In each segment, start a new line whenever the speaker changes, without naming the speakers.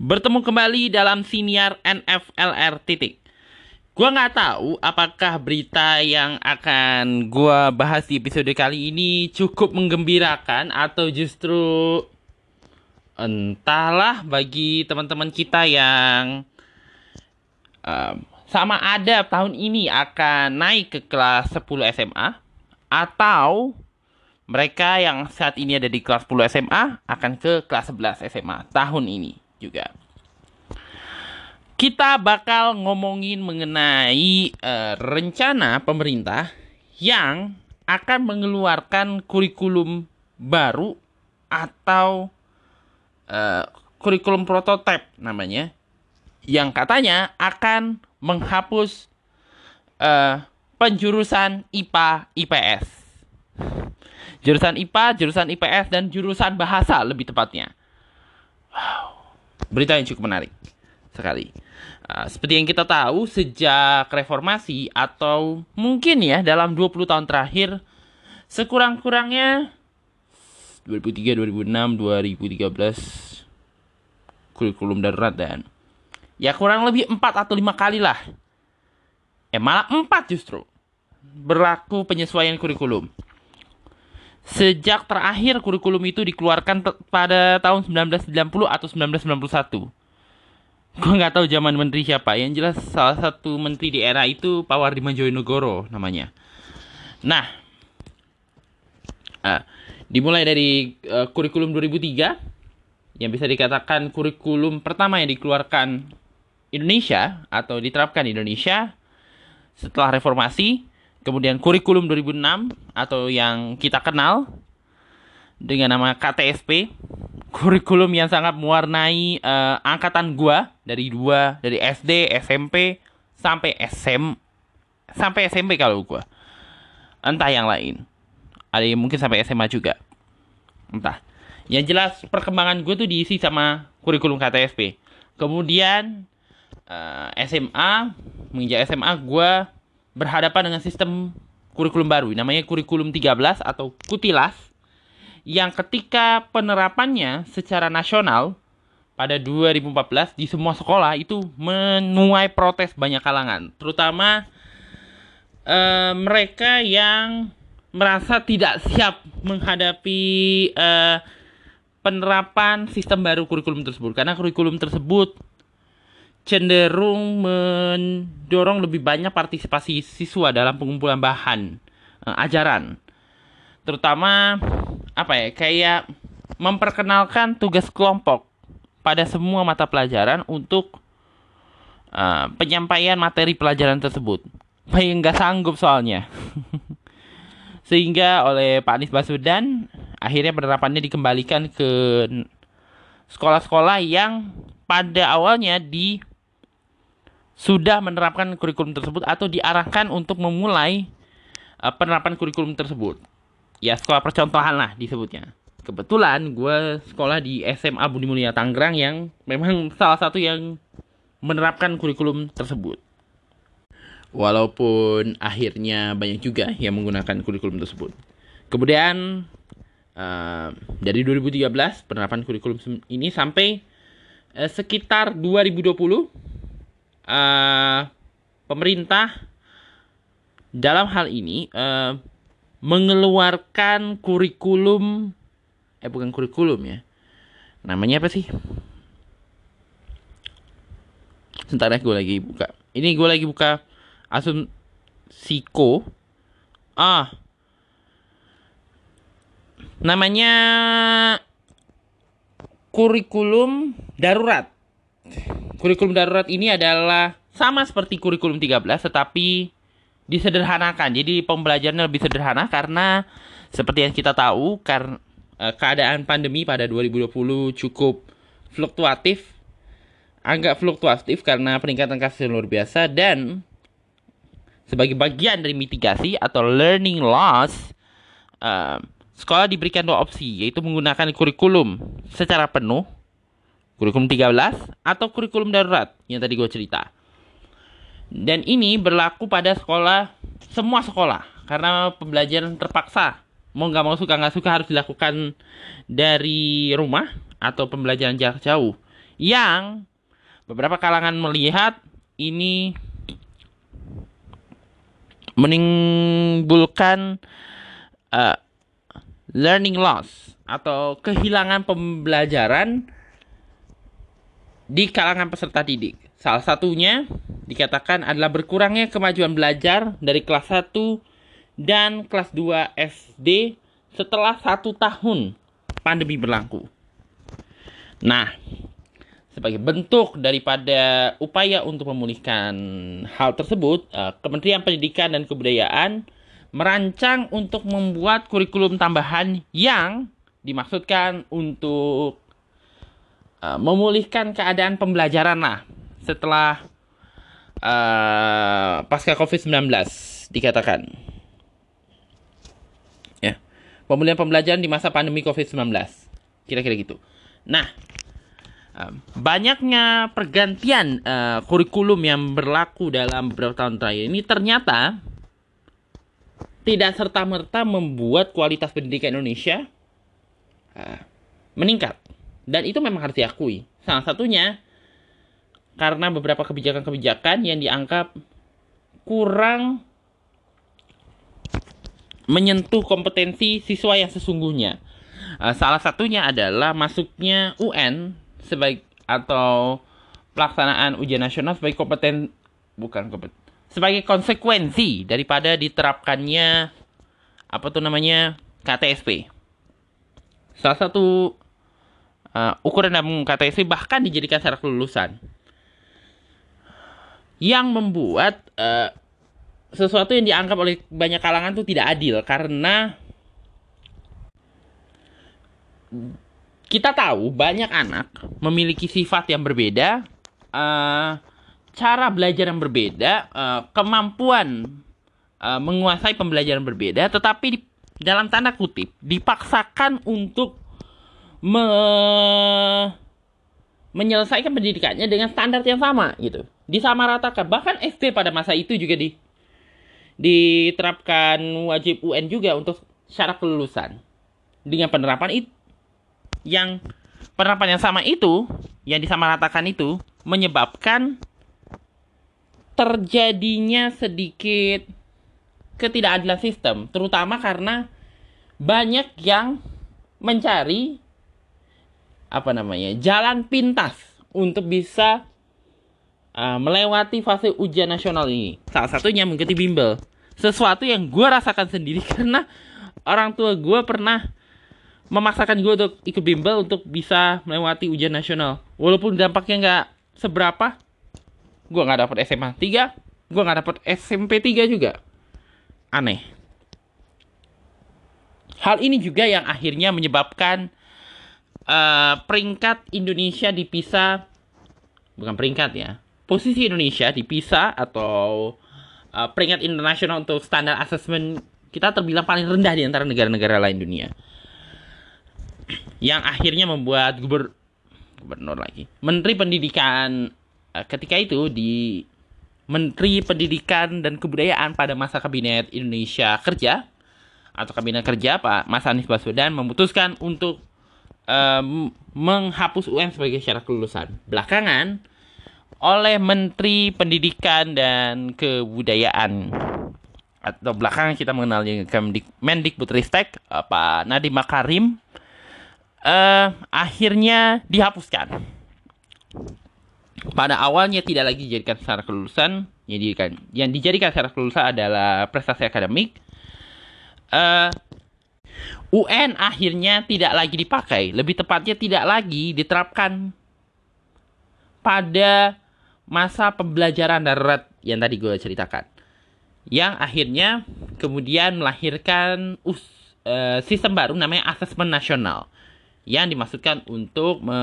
Bertemu kembali dalam siniar NFLR titik. Gua nggak tahu apakah berita yang akan gua bahas di episode kali ini cukup menggembirakan atau justru entahlah bagi teman-teman kita yang um, sama ada tahun ini akan naik ke kelas 10 SMA atau mereka yang saat ini ada di kelas 10 SMA akan ke kelas 11 SMA tahun ini juga. Kita bakal ngomongin mengenai uh, rencana pemerintah yang akan mengeluarkan kurikulum baru atau uh, kurikulum prototipe namanya yang katanya akan menghapus uh, penjurusan IPA IPS. Jurusan IPA, jurusan IPS dan jurusan bahasa lebih tepatnya. Wow berita yang cukup menarik sekali. Uh, seperti yang kita tahu sejak reformasi atau mungkin ya dalam 20 tahun terakhir sekurang-kurangnya 2003, 2006, 2013 kurikulum darurat dan ya kurang lebih 4 atau 5 kali lah. Eh malah 4 justru berlaku penyesuaian kurikulum. Sejak terakhir kurikulum itu dikeluarkan pada tahun 1990 atau 1991. Gue nggak tahu zaman menteri siapa. Yang jelas salah satu menteri di era itu Pak Wardiman Joyonegoro namanya. Nah, uh, dimulai dari uh, kurikulum 2003 yang bisa dikatakan kurikulum pertama yang dikeluarkan Indonesia atau diterapkan di Indonesia setelah reformasi Kemudian kurikulum 2006 atau yang kita kenal dengan nama KTSP, kurikulum yang sangat mewarnai uh, angkatan gua dari dua dari SD, SMP sampai SM sampai SMP kalau gua. Entah yang lain. Ada yang mungkin sampai SMA juga. Entah. Yang jelas perkembangan gue tuh diisi sama kurikulum KTSP. Kemudian uh, eh, SMA, menginjak SMA gue berhadapan dengan sistem kurikulum baru. Namanya kurikulum 13 atau Kutilas yang ketika penerapannya secara nasional pada 2014 di semua sekolah itu menuai protes banyak kalangan. Terutama uh, mereka yang merasa tidak siap menghadapi uh, penerapan sistem baru kurikulum tersebut. Karena kurikulum tersebut cenderung mendorong lebih banyak partisipasi siswa dalam pengumpulan bahan uh, ajaran. Terutama apa ya? Kayak memperkenalkan tugas kelompok pada semua mata pelajaran untuk uh, penyampaian materi pelajaran tersebut. Banyak nggak sanggup soalnya. Sehingga oleh Pak Anies Baswedan akhirnya penerapannya dikembalikan ke sekolah-sekolah yang pada awalnya di sudah menerapkan kurikulum tersebut atau diarahkan untuk memulai uh, penerapan kurikulum tersebut. Ya, sekolah percontohan lah disebutnya. Kebetulan gue sekolah di SMA Budi Mulia Tangerang yang memang salah satu yang menerapkan kurikulum tersebut. Walaupun akhirnya banyak juga yang menggunakan kurikulum tersebut. Kemudian uh, dari 2013 penerapan kurikulum ini sampai uh, sekitar 2020 uh, pemerintah dalam hal ini uh, mengeluarkan kurikulum eh bukan kurikulum ya. Namanya apa sih? Sebentar ya gue lagi buka. Ini gue lagi buka asum siko. Ah. Namanya kurikulum darurat kurikulum darurat ini adalah sama seperti kurikulum 13 tetapi disederhanakan. Jadi pembelajarannya lebih sederhana karena seperti yang kita tahu karena eh, keadaan pandemi pada 2020 cukup fluktuatif agak fluktuatif karena peningkatan kasus yang luar biasa dan sebagai bagian dari mitigasi atau learning loss uh, sekolah diberikan dua opsi yaitu menggunakan kurikulum secara penuh kurikulum 13 atau kurikulum darurat yang tadi gue cerita. Dan ini berlaku pada sekolah, semua sekolah, karena pembelajaran terpaksa. Mau nggak mau suka nggak suka harus dilakukan dari rumah atau pembelajaran jarak jauh. Yang beberapa kalangan melihat ini menimbulkan uh, learning loss atau kehilangan pembelajaran di kalangan peserta didik. Salah satunya dikatakan adalah berkurangnya kemajuan belajar dari kelas 1 dan kelas 2 SD setelah satu tahun pandemi berlaku. Nah, sebagai bentuk daripada upaya untuk memulihkan hal tersebut, uh, Kementerian Pendidikan dan Kebudayaan merancang untuk membuat kurikulum tambahan yang dimaksudkan untuk uh, memulihkan keadaan pembelajaran lah setelah uh, pasca COVID-19 dikatakan. Ya. Pemulihan pembelajaran di masa pandemi COVID-19. Kira-kira gitu. Nah, banyaknya pergantian uh, kurikulum yang berlaku dalam beberapa tahun terakhir ini ternyata tidak serta-merta membuat kualitas pendidikan Indonesia uh, meningkat. Dan itu memang harus diakui. Salah satunya karena beberapa kebijakan-kebijakan yang dianggap kurang menyentuh kompetensi siswa yang sesungguhnya. Uh, salah satunya adalah masuknya UN sebagai atau pelaksanaan ujian nasional sebagai kompeten bukan kompeten sebagai konsekuensi daripada diterapkannya apa tuh namanya KTSP. Salah satu uh, ukuran dalam KTSP bahkan dijadikan syarat kelulusan. Yang membuat uh, sesuatu yang dianggap oleh banyak kalangan itu tidak adil karena kita tahu banyak anak memiliki sifat yang berbeda, uh, cara belajar yang berbeda, uh, kemampuan uh, menguasai pembelajaran berbeda, tetapi di, dalam tanda kutip dipaksakan untuk me menyelesaikan pendidikannya dengan standar yang sama gitu. Disamaratakan. Bahkan SD pada masa itu juga di diterapkan wajib UN juga untuk syarat kelulusan. Dengan penerapan itu yang penerapan yang sama itu, yang disamaratakan itu, menyebabkan terjadinya sedikit ketidakadilan sistem, terutama karena banyak yang mencari apa namanya jalan pintas untuk bisa uh, melewati fase ujian nasional ini. Salah satunya mengikuti bimbel. Sesuatu yang gue rasakan sendiri karena orang tua gue pernah memaksakan gue untuk ikut bimbel untuk bisa melewati ujian nasional. Walaupun dampaknya nggak seberapa, gue nggak dapet SMA 3, gue nggak dapet SMP 3 juga. Aneh. Hal ini juga yang akhirnya menyebabkan uh, peringkat Indonesia dipisah, bukan peringkat ya, posisi Indonesia dipisah atau uh, peringkat internasional untuk standar assessment kita terbilang paling rendah di antara negara-negara lain dunia. Yang akhirnya membuat guber, gubernur lagi menteri pendidikan uh, ketika itu di menteri pendidikan dan kebudayaan pada masa kabinet Indonesia kerja atau kabinet kerja Pak Mas Anies Baswedan memutuskan untuk um, menghapus UN sebagai syarat kelulusan belakangan oleh Menteri Pendidikan dan Kebudayaan atau belakangan kita mengenalnya Mendikbudristek Pak Nadiem Makarim uh, akhirnya dihapuskan. Pada awalnya tidak lagi dijadikan secara kelulusan, yang dijadikan, yang dijadikan secara kelulusan adalah prestasi akademik. Uh, eh, UN akhirnya tidak lagi dipakai, lebih tepatnya tidak lagi diterapkan pada masa pembelajaran darurat yang tadi gue ceritakan. Yang akhirnya kemudian melahirkan us, uh, sistem baru namanya asesmen nasional. Yang dimaksudkan untuk me,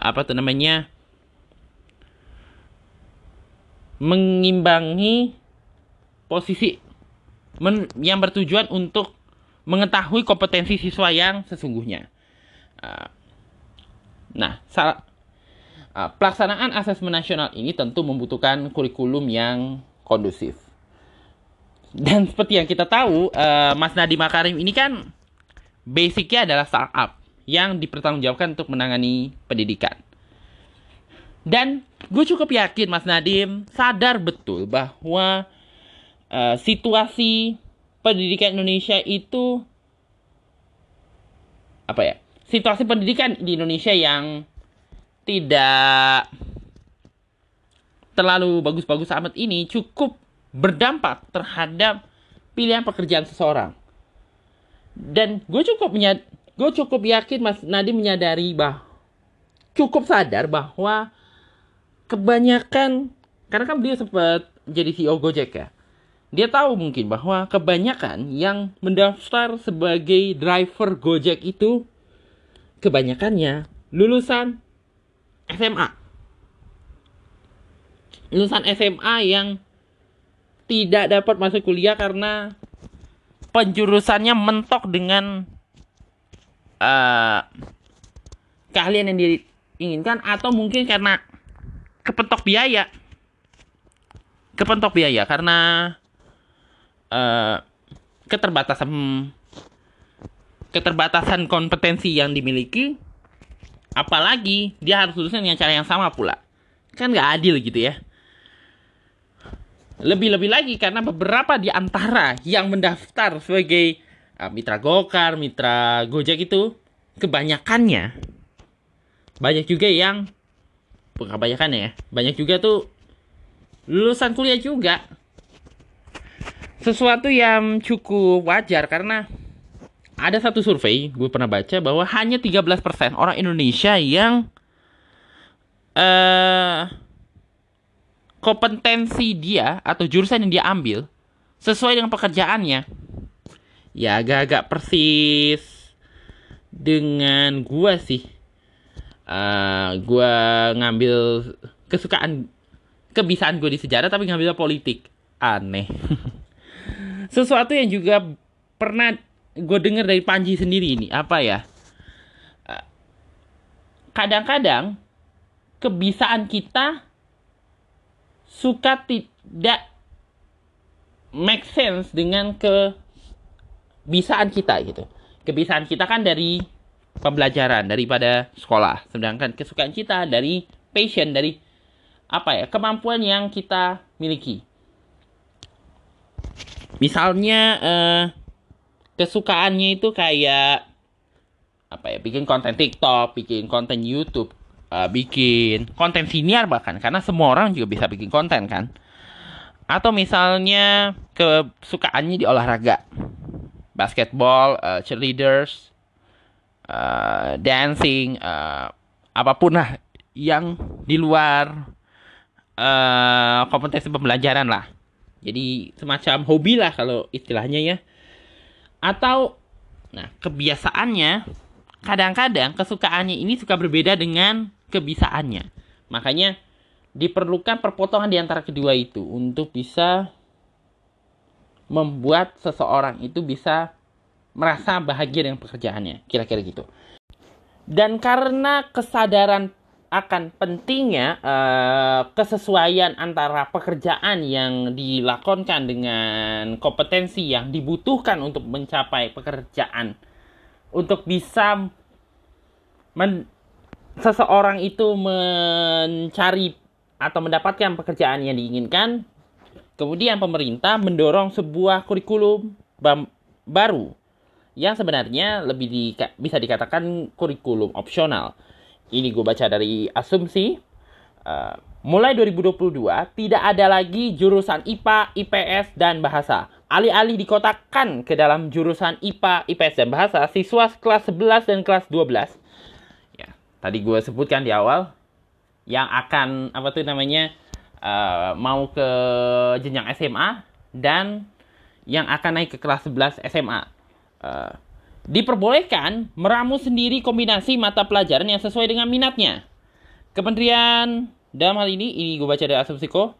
apa tuh namanya? Mengimbangi posisi men, yang bertujuan untuk mengetahui kompetensi siswa yang sesungguhnya. Uh, nah, uh, pelaksanaan asesmen nasional ini tentu membutuhkan kurikulum yang kondusif. Dan seperti yang kita tahu, uh, Mas Nadiem Makarim ini kan basicnya adalah startup yang dipertanggungjawabkan untuk menangani pendidikan. Dan gue cukup yakin Mas Nadiem sadar betul bahwa uh, situasi pendidikan Indonesia itu apa ya? Situasi pendidikan di Indonesia yang tidak terlalu bagus-bagus amat ini cukup berdampak terhadap pilihan pekerjaan seseorang. Dan gue cukup menyad gue cukup yakin Mas Nadi menyadari bah cukup sadar bahwa kebanyakan karena kan dia sempat jadi CEO Gojek ya. Dia tahu mungkin bahwa kebanyakan yang mendaftar sebagai driver Gojek itu kebanyakannya lulusan SMA. Lulusan SMA yang tidak dapat masuk kuliah karena penjurusannya mentok dengan uh, keahlian yang diinginkan atau mungkin karena kepentok biaya kepentok biaya karena uh, keterbatasan keterbatasan kompetensi yang dimiliki apalagi dia harus lulusnya dengan cara yang sama pula kan nggak adil gitu ya lebih-lebih lagi karena beberapa di antara yang mendaftar sebagai uh, mitra Gokar, mitra Gojek itu kebanyakannya banyak juga yang kebanyakan ya, banyak juga tuh lulusan kuliah juga. Sesuatu yang cukup wajar karena ada satu survei gue pernah baca bahwa hanya 13% orang Indonesia yang uh, kompetensi dia atau jurusan yang dia ambil sesuai dengan pekerjaannya. Ya agak-agak persis dengan gua sih. Uh, gua ngambil kesukaan kebisaan gue di sejarah tapi ngambil politik. Aneh sesuatu yang juga pernah gue dengar dari Panji sendiri ini apa ya uh, kadang-kadang kebisaan kita suka tidak make sense dengan kebisaan kita gitu. Kebisaan kita kan dari pembelajaran daripada sekolah, sedangkan kesukaan kita dari passion dari apa ya kemampuan yang kita miliki. Misalnya eh, kesukaannya itu kayak apa ya bikin konten TikTok, bikin konten YouTube, uh, bikin konten siniar bahkan karena semua orang juga bisa bikin konten kan? Atau misalnya kesukaannya di olahraga. Basketball uh, cheerleaders uh, dancing uh, apa pun lah yang di luar uh, kompetensi pembelajaran lah jadi semacam hobi lah kalau istilahnya ya atau nah kebiasaannya kadang-kadang kesukaannya ini suka berbeda dengan kebisaannya. Makanya diperlukan perpotongan di antara kedua itu untuk bisa membuat seseorang itu bisa merasa bahagia dengan pekerjaannya. Kira-kira gitu. Dan karena kesadaran akan pentingnya uh, kesesuaian antara pekerjaan yang dilakukan dengan kompetensi yang dibutuhkan untuk mencapai pekerjaan untuk bisa men seseorang itu mencari atau mendapatkan pekerjaan yang diinginkan, kemudian pemerintah mendorong sebuah kurikulum baru yang sebenarnya lebih di, bisa dikatakan kurikulum opsional. Ini gue baca dari asumsi. Uh, mulai 2022 tidak ada lagi jurusan IPA, IPS, dan bahasa. Alih-alih dikotakkan ke dalam jurusan IPA, IPS, dan bahasa, siswa kelas 11 dan kelas 12 tadi gue sebutkan di awal yang akan apa tuh namanya uh, mau ke jenjang SMA dan yang akan naik ke kelas 11 SMA. Uh, diperbolehkan meramu sendiri kombinasi mata pelajaran yang sesuai dengan minatnya. Kementerian dalam hal ini, ini gue baca dari Asumsiko,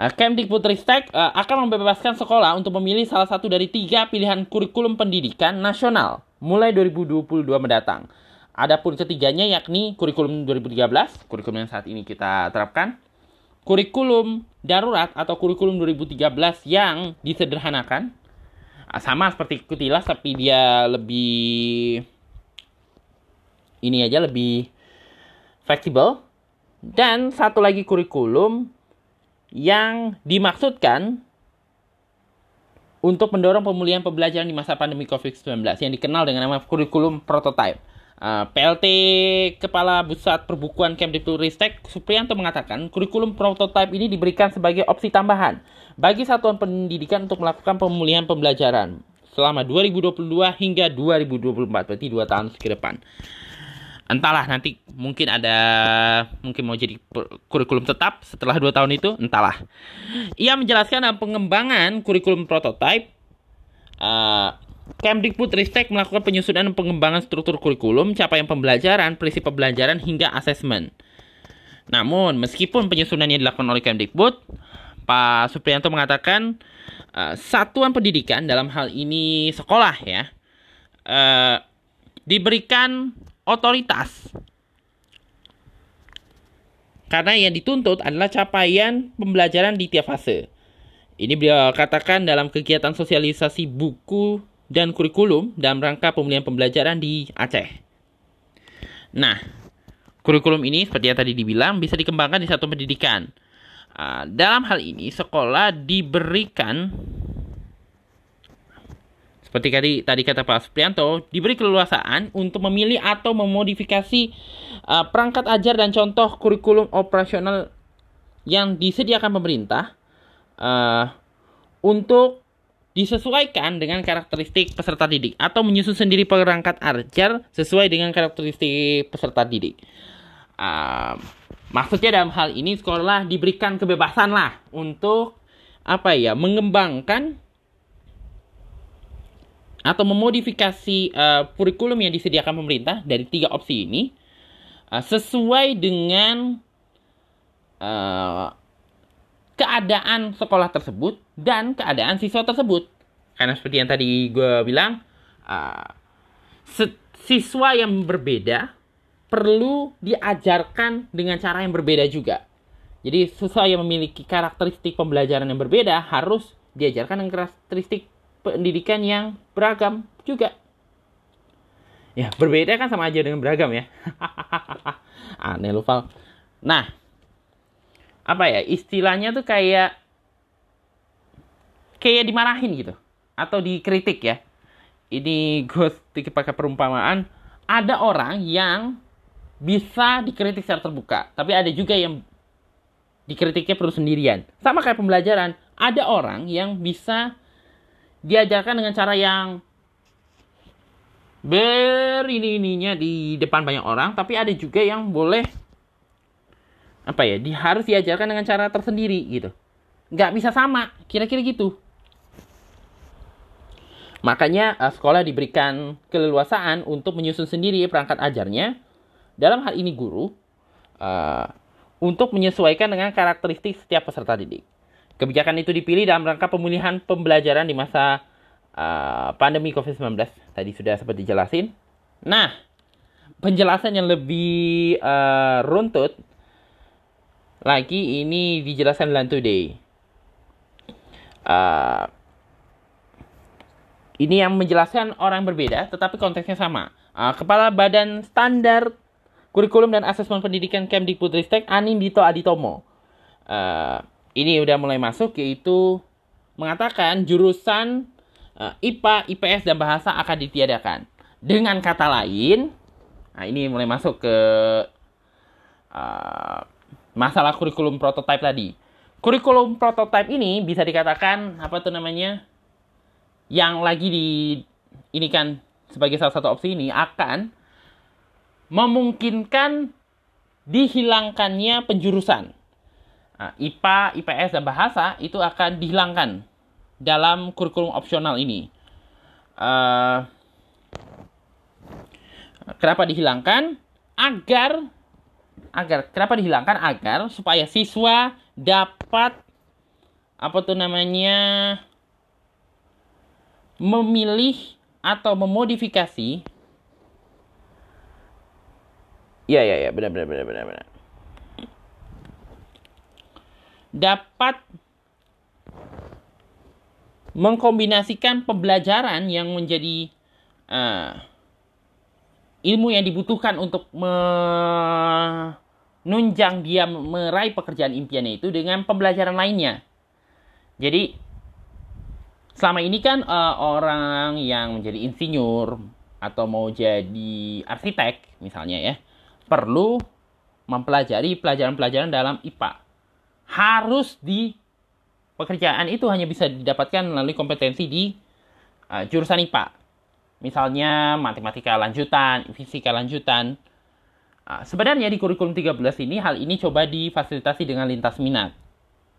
uh, Kemdikbudristek uh, akan membebaskan sekolah untuk memilih salah satu dari tiga pilihan kurikulum pendidikan nasional mulai 2022 mendatang. Adapun ketiganya yakni kurikulum 2013, kurikulum yang saat ini kita terapkan, kurikulum darurat atau kurikulum 2013 yang disederhanakan ah, sama seperti kutilas tapi dia lebih ini aja lebih fleksibel dan satu lagi kurikulum yang dimaksudkan untuk mendorong pemulihan pembelajaran di masa pandemi COVID-19 yang dikenal dengan nama kurikulum prototype. Uh, PLT Kepala Pusat Perbukuan Kemdikbudristek Supriyanto mengatakan kurikulum prototype ini diberikan sebagai opsi tambahan bagi satuan pendidikan untuk melakukan pemulihan pembelajaran selama 2022 hingga 2024 berarti dua tahun ke depan. Entahlah nanti mungkin ada mungkin mau jadi kurikulum tetap setelah dua tahun itu entahlah. Ia menjelaskan pengembangan kurikulum prototype uh, Kemdikbudristek melakukan penyusunan dan pengembangan struktur kurikulum, capaian pembelajaran, prinsip pembelajaran hingga asesmen. Namun, meskipun penyusunannya dilakukan oleh Kemdikbud, Pak Supriyanto mengatakan uh, satuan pendidikan dalam hal ini sekolah ya uh, diberikan otoritas. Karena yang dituntut adalah capaian pembelajaran di tiap fase. Ini beliau katakan dalam kegiatan sosialisasi buku dan kurikulum dalam rangka pemulihan pembelajaran di Aceh. Nah, kurikulum ini seperti yang tadi dibilang bisa dikembangkan di satu pendidikan. Uh, dalam hal ini sekolah diberikan seperti tadi, tadi kata Pak Supriyanto, diberi keleluasaan untuk memilih atau memodifikasi uh, perangkat ajar dan contoh kurikulum operasional yang disediakan pemerintah uh, untuk disesuaikan dengan karakteristik peserta didik atau menyusun sendiri perangkat ajar sesuai dengan karakteristik peserta didik. Uh, maksudnya dalam hal ini sekolah diberikan kebebasan lah untuk apa ya mengembangkan atau memodifikasi uh, kurikulum yang disediakan pemerintah dari tiga opsi ini uh, sesuai dengan uh, keadaan sekolah tersebut dan keadaan siswa tersebut. Karena seperti yang tadi gue bilang, uh, siswa yang berbeda perlu diajarkan dengan cara yang berbeda juga. Jadi siswa yang memiliki karakteristik pembelajaran yang berbeda harus diajarkan dengan karakteristik pendidikan yang beragam juga. Ya, berbeda kan sama aja dengan beragam ya. Aneh lu, Val. Nah, apa ya, istilahnya tuh kayak kayak dimarahin gitu atau dikritik ya. Ini gue sedikit pakai perumpamaan, ada orang yang bisa dikritik secara terbuka, tapi ada juga yang dikritiknya perlu sendirian. Sama kayak pembelajaran, ada orang yang bisa diajarkan dengan cara yang berini-ininya di depan banyak orang, tapi ada juga yang boleh apa ya, di, harus diajarkan dengan cara tersendiri gitu. Nggak bisa sama, kira-kira gitu. Makanya uh, sekolah diberikan keleluasaan untuk menyusun sendiri perangkat ajarnya. Dalam hal ini guru uh, untuk menyesuaikan dengan karakteristik setiap peserta didik. Kebijakan itu dipilih dalam rangka pemulihan pembelajaran di masa uh, pandemi COVID-19. Tadi sudah sempat dijelasin. Nah, penjelasan yang lebih uh, runtut lagi ini dijelaskan dalam today. Uh, ini yang menjelaskan orang berbeda, tetapi konteksnya sama. Uh, Kepala Badan Standar Kurikulum dan Asesmen Pendidikan Kemdikbudristek Anin Dito Aditomo. Uh, ini udah mulai masuk yaitu mengatakan jurusan uh, IPA, IPS dan bahasa akan ditiadakan. Dengan kata lain, nah ini mulai masuk ke uh, masalah kurikulum prototype tadi. Kurikulum prototype ini bisa dikatakan apa tuh namanya? Yang lagi di ini kan sebagai salah satu opsi ini akan memungkinkan dihilangkannya penjurusan Nah, IPA, IPS, dan bahasa itu akan dihilangkan dalam kurikulum opsional ini. Uh, kenapa dihilangkan? Agar agar kenapa dihilangkan? Agar supaya siswa dapat apa tuh namanya memilih atau memodifikasi Ya ya ya benar benar benar benar benar dapat mengkombinasikan pembelajaran yang menjadi uh, ilmu yang dibutuhkan untuk menunjang dia meraih pekerjaan impiannya itu dengan pembelajaran lainnya. Jadi selama ini kan uh, orang yang menjadi insinyur atau mau jadi arsitek misalnya ya perlu mempelajari pelajaran-pelajaran dalam IPA. Harus di pekerjaan itu hanya bisa didapatkan melalui kompetensi di uh, jurusan IPA. Misalnya matematika lanjutan, fisika lanjutan. Uh, sebenarnya di kurikulum 13 ini hal ini coba difasilitasi dengan lintas minat.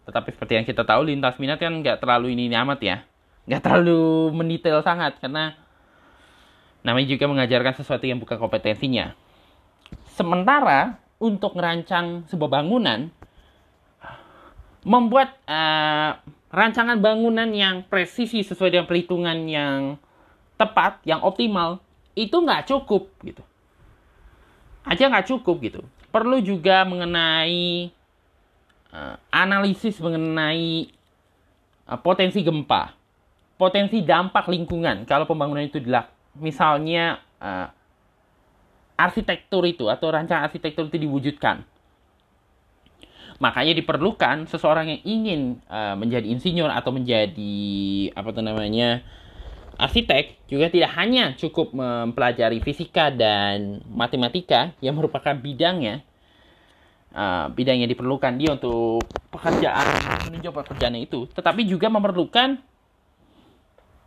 Tetapi seperti yang kita tahu lintas minat kan nggak terlalu ini, ini amat ya. Nggak terlalu mendetail sangat karena namanya juga mengajarkan sesuatu yang bukan kompetensinya. Sementara untuk merancang sebuah bangunan, membuat uh, rancangan bangunan yang presisi sesuai dengan perhitungan yang tepat, yang optimal, itu nggak cukup gitu. Aja nggak cukup gitu. Perlu juga mengenai uh, analisis mengenai uh, potensi gempa, potensi dampak lingkungan kalau pembangunan itu dilakukan. Misalnya uh, arsitektur itu atau rancangan arsitektur itu diwujudkan Makanya diperlukan seseorang yang ingin uh, menjadi insinyur atau menjadi apa tuh namanya arsitek juga tidak hanya cukup mempelajari fisika dan matematika yang merupakan bidangnya. Uh, bidang yang diperlukan dia untuk pekerjaan menunjuk pekerjaannya itu, tetapi juga memerlukan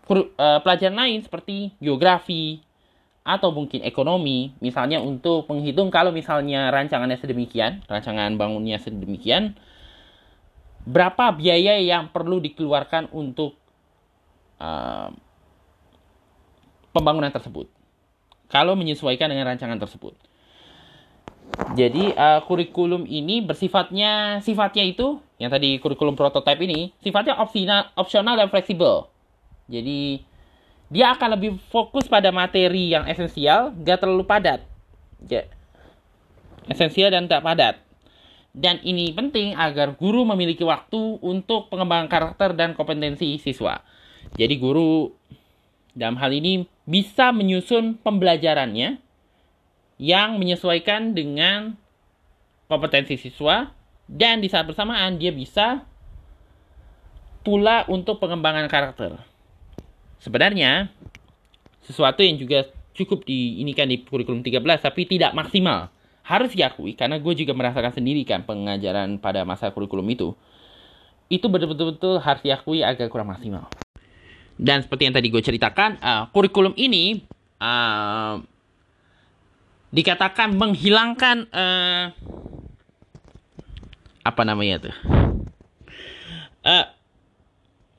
uh, pelajaran lain seperti geografi, atau mungkin ekonomi, misalnya untuk menghitung kalau misalnya rancangannya sedemikian, rancangan bangunnya sedemikian, berapa biaya yang perlu dikeluarkan untuk uh, pembangunan tersebut. Kalau menyesuaikan dengan rancangan tersebut. Jadi uh, kurikulum ini bersifatnya sifatnya itu yang tadi kurikulum prototipe ini sifatnya opsional, opsional dan fleksibel. Jadi dia akan lebih fokus pada materi yang esensial, gak terlalu padat. Ya. Esensial dan tak padat. Dan ini penting agar guru memiliki waktu untuk pengembangan karakter dan kompetensi siswa. Jadi guru dalam hal ini bisa menyusun pembelajarannya yang menyesuaikan dengan kompetensi siswa dan di saat bersamaan dia bisa pula untuk pengembangan karakter. Sebenarnya sesuatu yang juga cukup diinikan di kurikulum 13 tapi tidak maksimal. Harus diakui karena gue juga merasakan sendiri kan pengajaran pada masa kurikulum itu. Itu betul-betul harus diakui agak kurang maksimal. Dan seperti yang tadi gue ceritakan, uh, kurikulum ini uh, dikatakan menghilangkan uh, apa namanya tuh? Uh,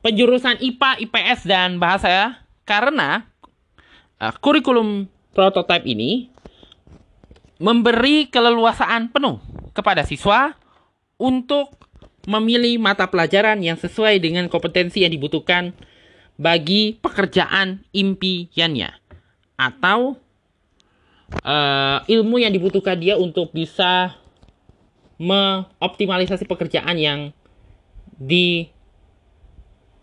penjurusan IPA, IPS dan bahasa ya. Karena uh, kurikulum prototipe ini memberi keleluasaan penuh kepada siswa untuk memilih mata pelajaran yang sesuai dengan kompetensi yang dibutuhkan bagi pekerjaan impiannya. Atau uh, ilmu yang dibutuhkan dia untuk bisa mengoptimalisasi pekerjaan yang di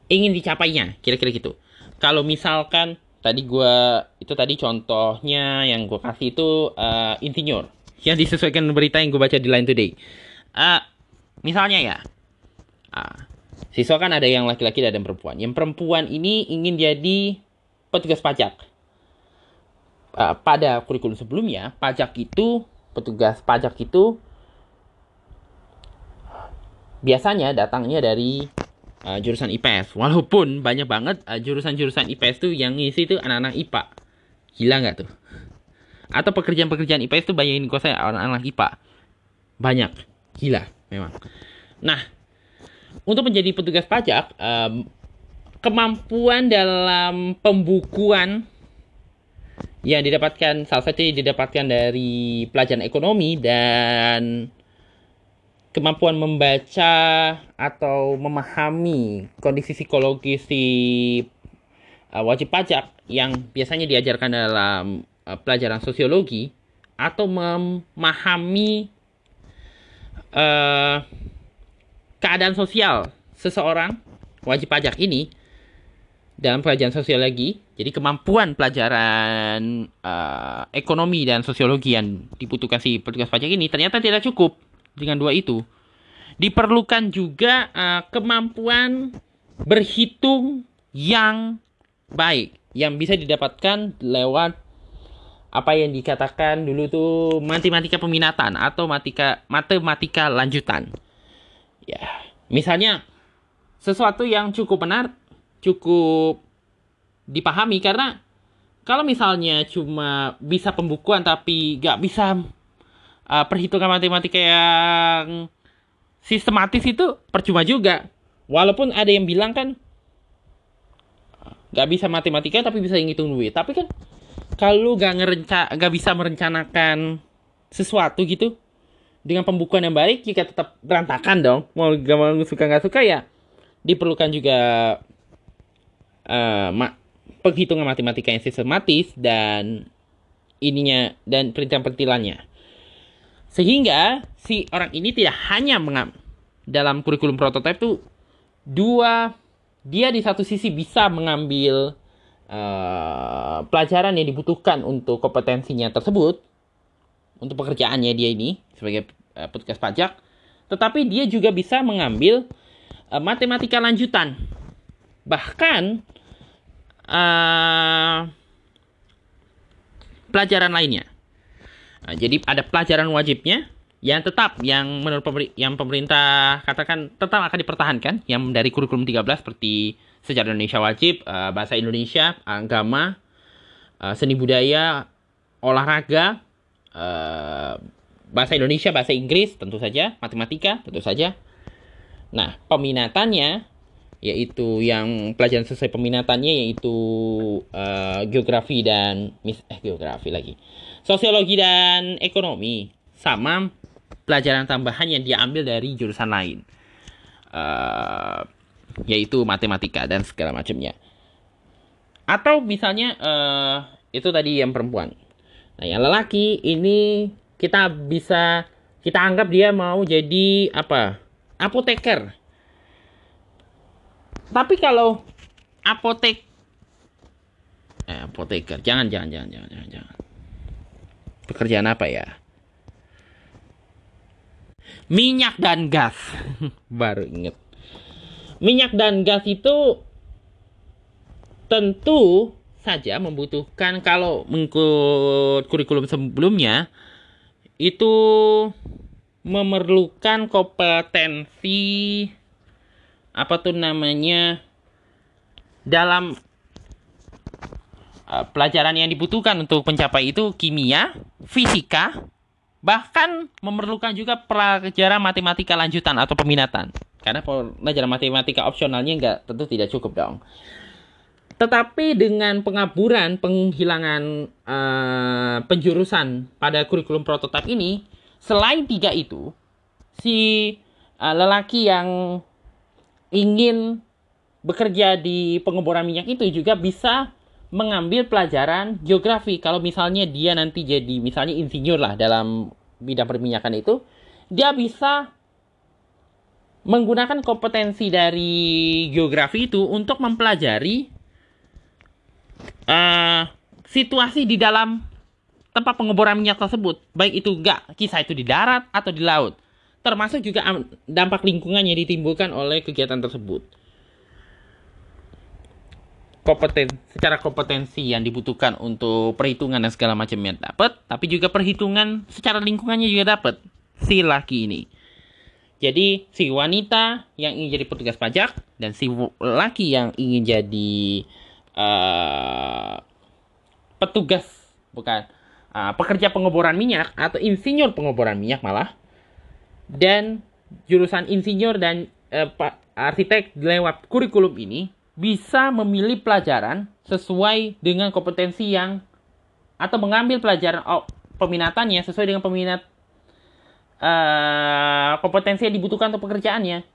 ingin dicapainya. Kira-kira gitu. Kalau misalkan tadi gue itu tadi contohnya yang gue kasih itu uh, insinyur. Yang disesuaikan berita yang gue baca di Line Today. Uh, misalnya ya. Uh, siswa kan ada yang laki-laki dan ada perempuan yang perempuan ini ingin jadi petugas pajak uh, pada kurikulum sebelumnya pajak itu petugas pajak itu biasanya datangnya dari uh, jurusan IPS. Walaupun banyak banget uh, jurusan-jurusan IPS tuh yang ngisi tuh anak-anak IPA. Gila nggak tuh? Atau pekerjaan-pekerjaan IPS tuh banyakin kok saya anak-anak IPA. Banyak. Gila memang. Nah, untuk menjadi petugas pajak, um, kemampuan dalam pembukuan yang didapatkan salah satu didapatkan dari pelajaran ekonomi dan kemampuan membaca atau memahami kondisi psikologis si uh, wajib pajak yang biasanya diajarkan dalam uh, pelajaran sosiologi atau memahami uh, keadaan sosial seseorang wajib pajak ini dalam pelajaran sosiologi. Jadi kemampuan pelajaran uh, ekonomi dan sosiologi yang dibutuhkan si petugas pajak ini ternyata tidak cukup dengan dua itu. Diperlukan juga uh, kemampuan berhitung yang baik yang bisa didapatkan lewat apa yang dikatakan dulu tuh matematika peminatan atau matematika matematika lanjutan. Ya, misalnya sesuatu yang cukup benar, cukup dipahami karena kalau misalnya cuma bisa pembukuan tapi gak bisa uh, perhitungan matematika yang sistematis itu percuma juga. Walaupun ada yang bilang kan gak bisa matematika tapi bisa ngitung duit. Tapi kan kalau gak ngerenca gak bisa merencanakan sesuatu gitu dengan pembukuan yang baik jika tetap berantakan dong. Mau gak mau suka nggak suka ya diperlukan juga uh, ma penghitungan matematika yang sistematis dan ininya dan perintilan-perintilannya. Sehingga si orang ini tidak hanya mengam dalam kurikulum prototipe tuh dua dia di satu sisi bisa mengambil uh, pelajaran yang dibutuhkan untuk kompetensinya tersebut untuk pekerjaannya dia ini sebagai uh, petugas pajak, tetapi dia juga bisa mengambil uh, matematika lanjutan. Bahkan uh, pelajaran lainnya. Nah, jadi ada pelajaran wajibnya yang tetap yang menurut pemerintah, yang pemerintah katakan tetap akan dipertahankan yang dari kurikulum 13 seperti sejarah Indonesia wajib, uh, bahasa Indonesia, agama, uh, seni budaya, olahraga, uh, bahasa Indonesia, bahasa Inggris, tentu saja, matematika, tentu saja. Nah, peminatannya yaitu yang pelajaran sesuai peminatannya yaitu uh, geografi dan mis eh geografi lagi. Sosiologi dan ekonomi sama pelajaran tambahan yang diambil dari jurusan lain. Uh, yaitu matematika dan segala macamnya. Atau misalnya uh, itu tadi yang perempuan. Nah, yang lelaki ini kita bisa kita anggap dia mau jadi apa? Apoteker. Tapi kalau apotek eh, apoteker, jangan jangan jangan jangan jangan jangan. Pekerjaan apa ya? Minyak dan gas. Baru inget minyak dan gas itu tentu saja membutuhkan kalau mengikut kurikulum sebelumnya itu memerlukan kompetensi apa tuh namanya dalam uh, pelajaran yang dibutuhkan untuk mencapai itu kimia, fisika, bahkan memerlukan juga pelajaran matematika lanjutan atau peminatan. Karena pelajaran matematika opsionalnya nggak tentu tidak cukup dong. Tetapi dengan pengaburan, penghilangan uh, penjurusan pada kurikulum prototipe ini, selain tiga itu, si uh, lelaki yang ingin bekerja di pengeboran minyak itu juga bisa mengambil pelajaran geografi. Kalau misalnya dia nanti jadi misalnya insinyur lah dalam bidang perminyakan itu, dia bisa menggunakan kompetensi dari geografi itu untuk mempelajari uh, situasi di dalam tempat pengeboran minyak tersebut, baik itu enggak kisah itu di darat atau di laut, termasuk juga dampak lingkungan yang ditimbulkan oleh kegiatan tersebut. Kompeten, secara kompetensi yang dibutuhkan untuk perhitungan dan segala macamnya dapat, tapi juga perhitungan secara lingkungannya juga dapat si laki ini. Jadi si wanita yang ingin jadi petugas pajak dan si laki yang ingin jadi uh, petugas bukan uh, pekerja pengeboran minyak atau insinyur pengeboran minyak malah dan jurusan insinyur dan uh, arsitek lewat kurikulum ini bisa memilih pelajaran sesuai dengan kompetensi yang atau mengambil pelajaran oh, peminatannya sesuai dengan peminat uh, kompetensi yang dibutuhkan untuk pekerjaannya.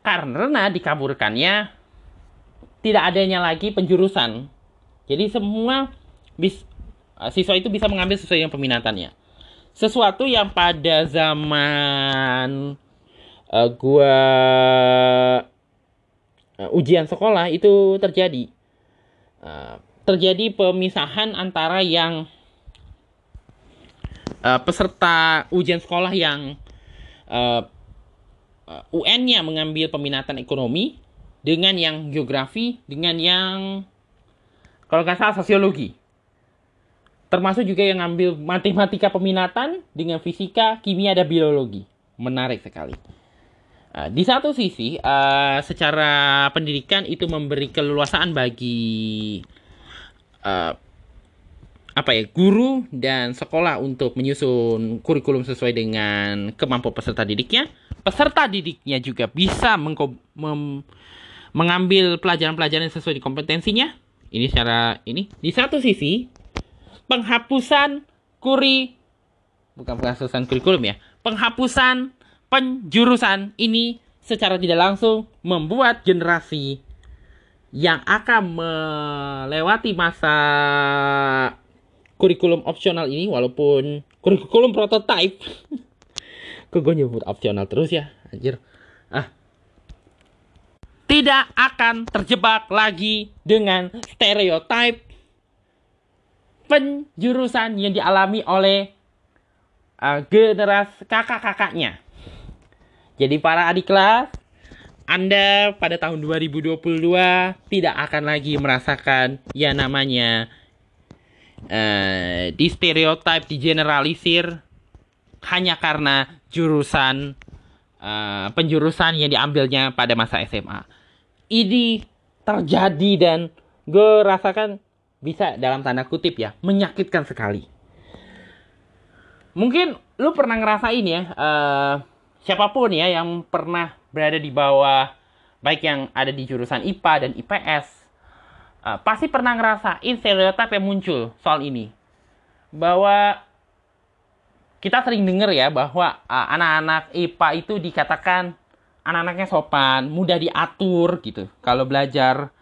Karena dikaburkannya tidak adanya lagi penjurusan. Jadi semua bis, uh, siswa itu bisa mengambil sesuai dengan peminatannya. Sesuatu yang pada zaman uh, gua uh, ujian sekolah itu terjadi uh, terjadi pemisahan antara yang uh, peserta ujian sekolah yang uh, UN-nya mengambil peminatan ekonomi dengan yang geografi dengan yang kalau nggak salah sosiologi. Termasuk juga yang ngambil matematika peminatan dengan fisika kimia dan biologi. Menarik sekali. Uh, di satu sisi, uh, secara pendidikan itu memberi keleluasaan bagi uh, apa ya guru dan sekolah untuk menyusun kurikulum sesuai dengan kemampuan peserta didiknya. Peserta didiknya juga bisa mem mengambil pelajaran-pelajaran sesuai dengan kompetensinya. Ini secara ini. Di satu sisi, penghapusan kuri bukan penghapusan kurikulum ya, penghapusan penjurusan ini secara tidak langsung membuat generasi yang akan melewati masa kurikulum opsional ini walaupun kurikulum prototype kok gue nyebut opsional terus ya anjir ah tidak akan terjebak lagi dengan stereotip penjurusan yang dialami oleh uh, generasi kakak-kakaknya jadi para adik kelas, Anda pada tahun 2022 tidak akan lagi merasakan ya namanya uh, di stereotip, digeneralisir hanya karena jurusan uh, penjurusan yang diambilnya pada masa SMA. Ini terjadi dan gue rasakan bisa dalam tanda kutip ya menyakitkan sekali. Mungkin lu pernah ngerasain ya uh, siapa pun ya yang pernah berada di bawah baik yang ada di jurusan IPA dan IPS uh, pasti pernah ngerasain stereotip yang muncul soal ini bahwa kita sering dengar ya bahwa uh, anak-anak IPA itu dikatakan anak-anaknya sopan, mudah diatur gitu. Kalau belajar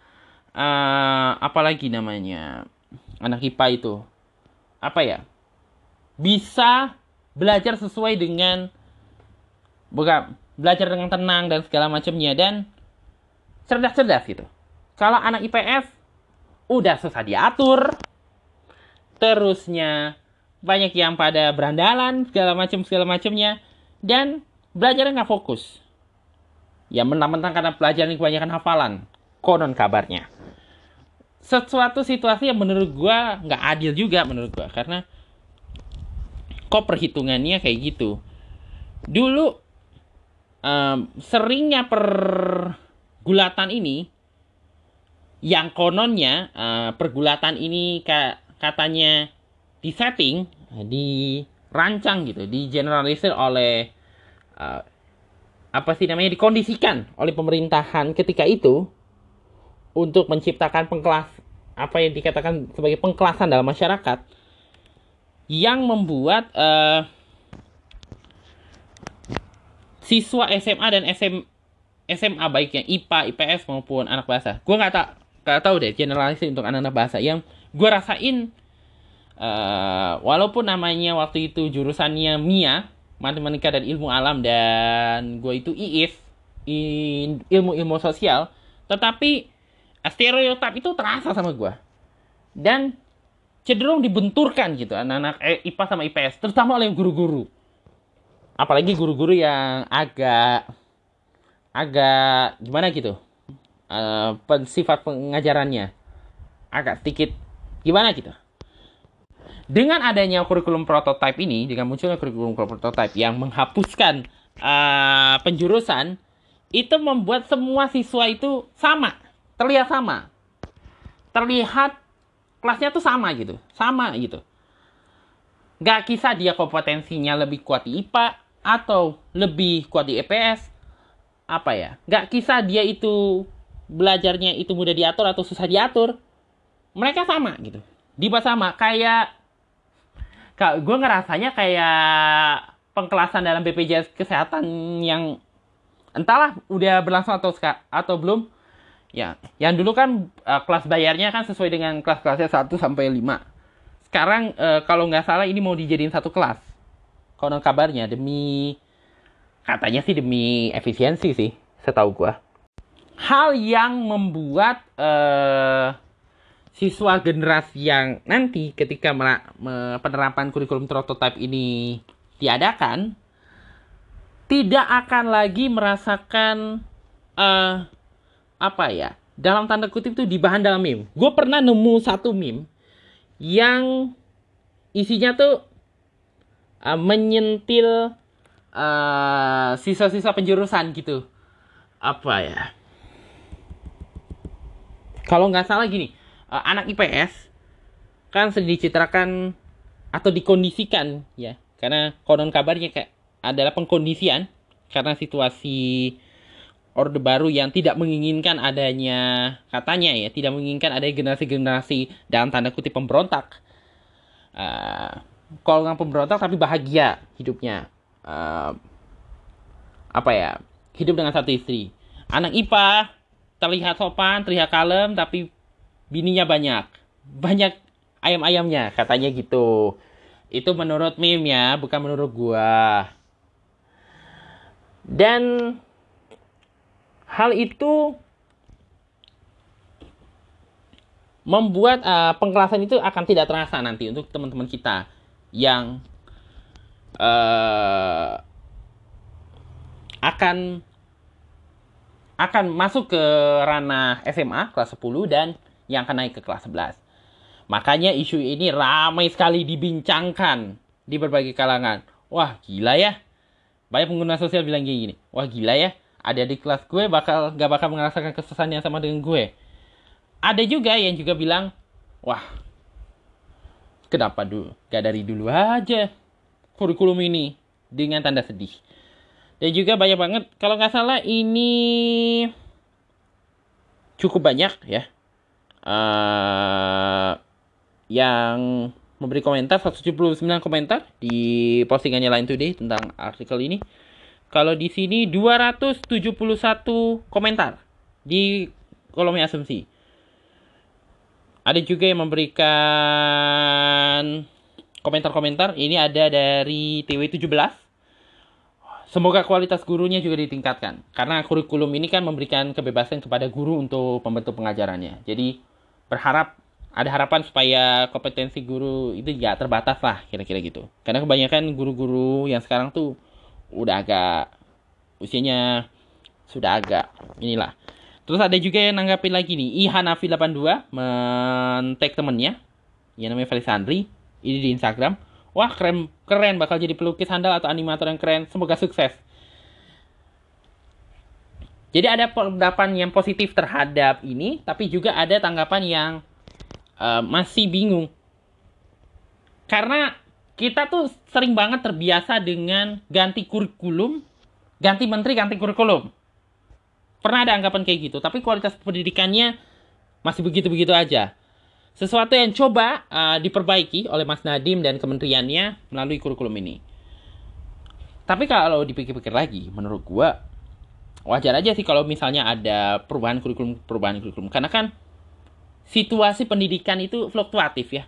uh, apalagi namanya anak IPA itu apa ya? Bisa belajar sesuai dengan bukan belajar dengan tenang dan segala macamnya dan cerdas-cerdas gitu. Kalau anak IPS udah susah diatur, terusnya banyak yang pada berandalan segala macam segala macamnya dan belajar nggak fokus. Ya mentang-mentang karena pelajaran kebanyakan hafalan, konon kabarnya. Sesuatu situasi yang menurut gua nggak adil juga menurut gua karena kok perhitungannya kayak gitu. Dulu um, seringnya pergulatan ini yang kononnya uh, pergulatan ini ka katanya disetting, dirancang gitu, digeneralisir oleh uh, apa sih namanya dikondisikan oleh pemerintahan ketika itu untuk menciptakan pengkelas apa yang dikatakan sebagai pengkelasan dalam masyarakat yang membuat uh, siswa SMA dan SM, SMA baik yang IPA, IPS maupun anak bahasa. Gue nggak tak nggak tahu deh generalisasi untuk anak-anak bahasa yang gue rasain uh, walaupun namanya waktu itu jurusannya MIA matematika dan ilmu alam dan gue itu IIF ilmu ilmu sosial. Tetapi stereotip itu terasa sama gue dan cenderung dibenturkan gitu anak-anak eh, IPA sama IPS terutama oleh guru-guru. Apalagi guru-guru yang agak agak gimana gitu uh, sifat pengajarannya agak sedikit gimana gitu dengan adanya kurikulum prototype ini dengan munculnya kurikulum prototype yang menghapuskan uh, penjurusan itu membuat semua siswa itu sama terlihat sama. Terlihat kelasnya tuh sama gitu sama gitu. Gak kisah dia kompetensinya lebih kuat di IPA atau lebih kuat di EPS apa ya nggak kisah dia itu belajarnya itu mudah diatur atau susah diatur. Mereka sama gitu. Di sama kayak gue ngerasanya kayak pengkelasan dalam BPJS kesehatan yang entahlah udah berlangsung atau atau belum. Ya yang dulu kan uh, kelas bayarnya kan sesuai dengan kelas-kelasnya 1 sampai 5 sekarang uh, kalau nggak salah ini mau dijadiin satu kelas. Konon kabarnya demi Katanya sih demi efisiensi sih, setahu gua. Hal yang membuat uh, siswa generasi yang nanti ketika penerapan kurikulum prototipe ini diadakan tidak akan lagi merasakan uh, apa ya dalam tanda kutip itu di bahan dalam meme. Gue pernah nemu satu meme yang isinya tuh uh, menyentil uh, sisa-sisa penjurusan gitu. Apa ya? Kalau nggak salah gini, uh, anak IPS kan dicitrakan atau dikondisikan ya, karena konon kabarnya kayak adalah pengkondisian karena situasi orde baru yang tidak menginginkan adanya katanya ya tidak menginginkan ada generasi-generasi dalam tanda kutip pemberontak. Uh, kalau nggak pemberontak tapi bahagia hidupnya. Uh, apa ya? Hidup dengan satu istri. Anak IPA terlihat sopan terlihat kalem tapi bininya banyak. Banyak ayam-ayamnya katanya gitu. Itu menurut meme ya bukan menurut gua. Dan hal itu membuat uh, pengkerasan itu akan tidak terasa nanti untuk teman-teman kita yang uh, akan akan masuk ke ranah SMA kelas 10 dan yang akan naik ke kelas 11. Makanya isu ini ramai sekali dibincangkan di berbagai kalangan. Wah, gila ya banyak pengguna sosial bilang gini, wah gila ya, ada di kelas gue bakal gak bakal merasakan kesusahan yang sama dengan gue. Ada juga yang juga bilang, wah, kenapa dulu gak dari dulu aja kurikulum ini dengan tanda sedih. Dan juga banyak banget, kalau nggak salah ini cukup banyak ya, uh, yang memberi komentar 179 komentar di postingannya Line Today tentang artikel ini. Kalau di sini 271 komentar di kolomnya asumsi. Ada juga yang memberikan komentar-komentar. Ini ada dari TW17. Semoga kualitas gurunya juga ditingkatkan. Karena kurikulum ini kan memberikan kebebasan kepada guru untuk pembentuk pengajarannya. Jadi berharap ada harapan supaya kompetensi guru itu ya terbatas lah kira-kira gitu. Karena kebanyakan guru-guru yang sekarang tuh udah agak usianya sudah agak inilah. Terus ada juga yang nanggapin lagi nih, Ihanafi 82 men-tag temennya yang namanya Felisandri ini di Instagram. Wah keren keren bakal jadi pelukis handal atau animator yang keren. Semoga sukses. Jadi ada pendapat yang positif terhadap ini, tapi juga ada tanggapan yang uh, masih bingung. Karena kita tuh sering banget terbiasa dengan ganti kurikulum, ganti menteri, ganti kurikulum. Pernah ada anggapan kayak gitu, tapi kualitas pendidikannya masih begitu-begitu aja. Sesuatu yang coba uh, diperbaiki oleh Mas Nadim dan kementeriannya melalui kurikulum ini. Tapi kalau dipikir-pikir lagi, menurut gua wajar aja sih kalau misalnya ada perubahan kurikulum perubahan kurikulum karena kan situasi pendidikan itu fluktuatif ya.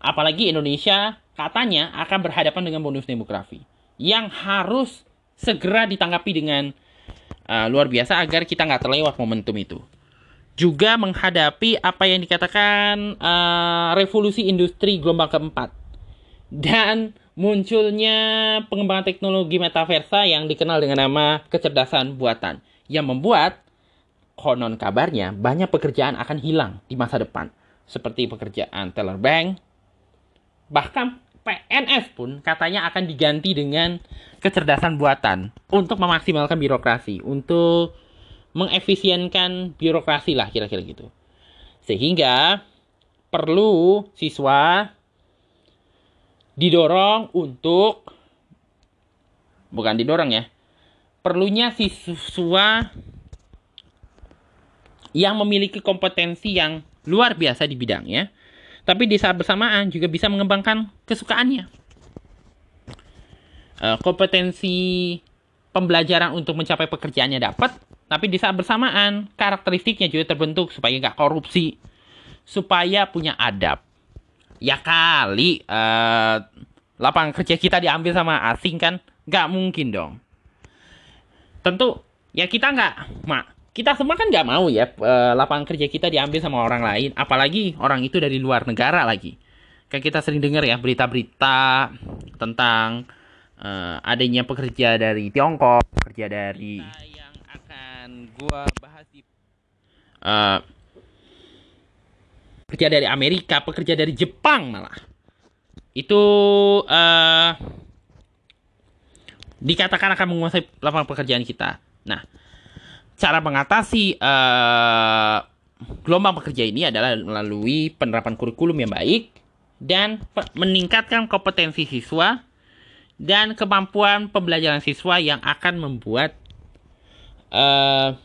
Apalagi Indonesia katanya akan berhadapan dengan bonus demografi yang harus segera ditanggapi dengan uh, luar biasa agar kita nggak terlewat momentum itu. Juga menghadapi apa yang dikatakan uh, revolusi industri gelombang keempat dan munculnya pengembangan teknologi metaversa yang dikenal dengan nama kecerdasan buatan yang membuat konon kabarnya banyak pekerjaan akan hilang di masa depan. Seperti pekerjaan teller bank. Bahkan PNS pun katanya akan diganti dengan kecerdasan buatan untuk memaksimalkan birokrasi, untuk mengefisienkan birokrasi lah kira-kira gitu. Sehingga perlu siswa didorong untuk bukan didorong ya. Perlunya siswa yang memiliki kompetensi yang luar biasa di bidangnya, tapi di saat bersamaan juga bisa mengembangkan kesukaannya. Uh, kompetensi pembelajaran untuk mencapai pekerjaannya dapat, tapi di saat bersamaan karakteristiknya juga terbentuk supaya nggak korupsi, supaya punya adab. Ya kali uh, lapangan kerja kita diambil sama asing kan, nggak mungkin dong. tentu ya kita nggak mak kita semua kan nggak mau ya eh, lapangan kerja kita diambil sama orang lain. Apalagi orang itu dari luar negara lagi. Kayak kita sering dengar ya berita-berita tentang uh, adanya pekerja dari Tiongkok pekerja dari yang akan gua bahas di uh, pekerja dari Amerika pekerja dari Jepang malah itu uh, dikatakan akan menguasai lapangan pekerjaan kita. Nah, cara mengatasi uh, gelombang pekerja ini adalah melalui penerapan kurikulum yang baik dan meningkatkan kompetensi siswa dan kemampuan pembelajaran siswa yang akan membuat uh,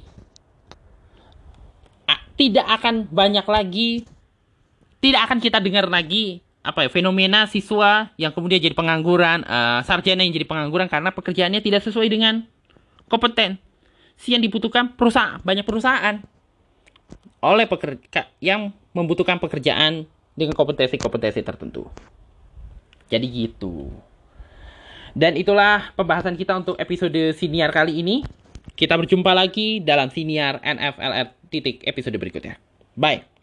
tidak akan banyak lagi tidak akan kita dengar lagi apa ya fenomena siswa yang kemudian jadi pengangguran, uh, sarjana yang jadi pengangguran karena pekerjaannya tidak sesuai dengan kompeten. Si yang dibutuhkan perusahaan banyak perusahaan oleh pekerja yang membutuhkan pekerjaan dengan kompetensi-kompetensi tertentu. Jadi gitu. Dan itulah pembahasan kita untuk episode siniar kali ini. Kita berjumpa lagi dalam siniar NFLR titik episode berikutnya. Bye.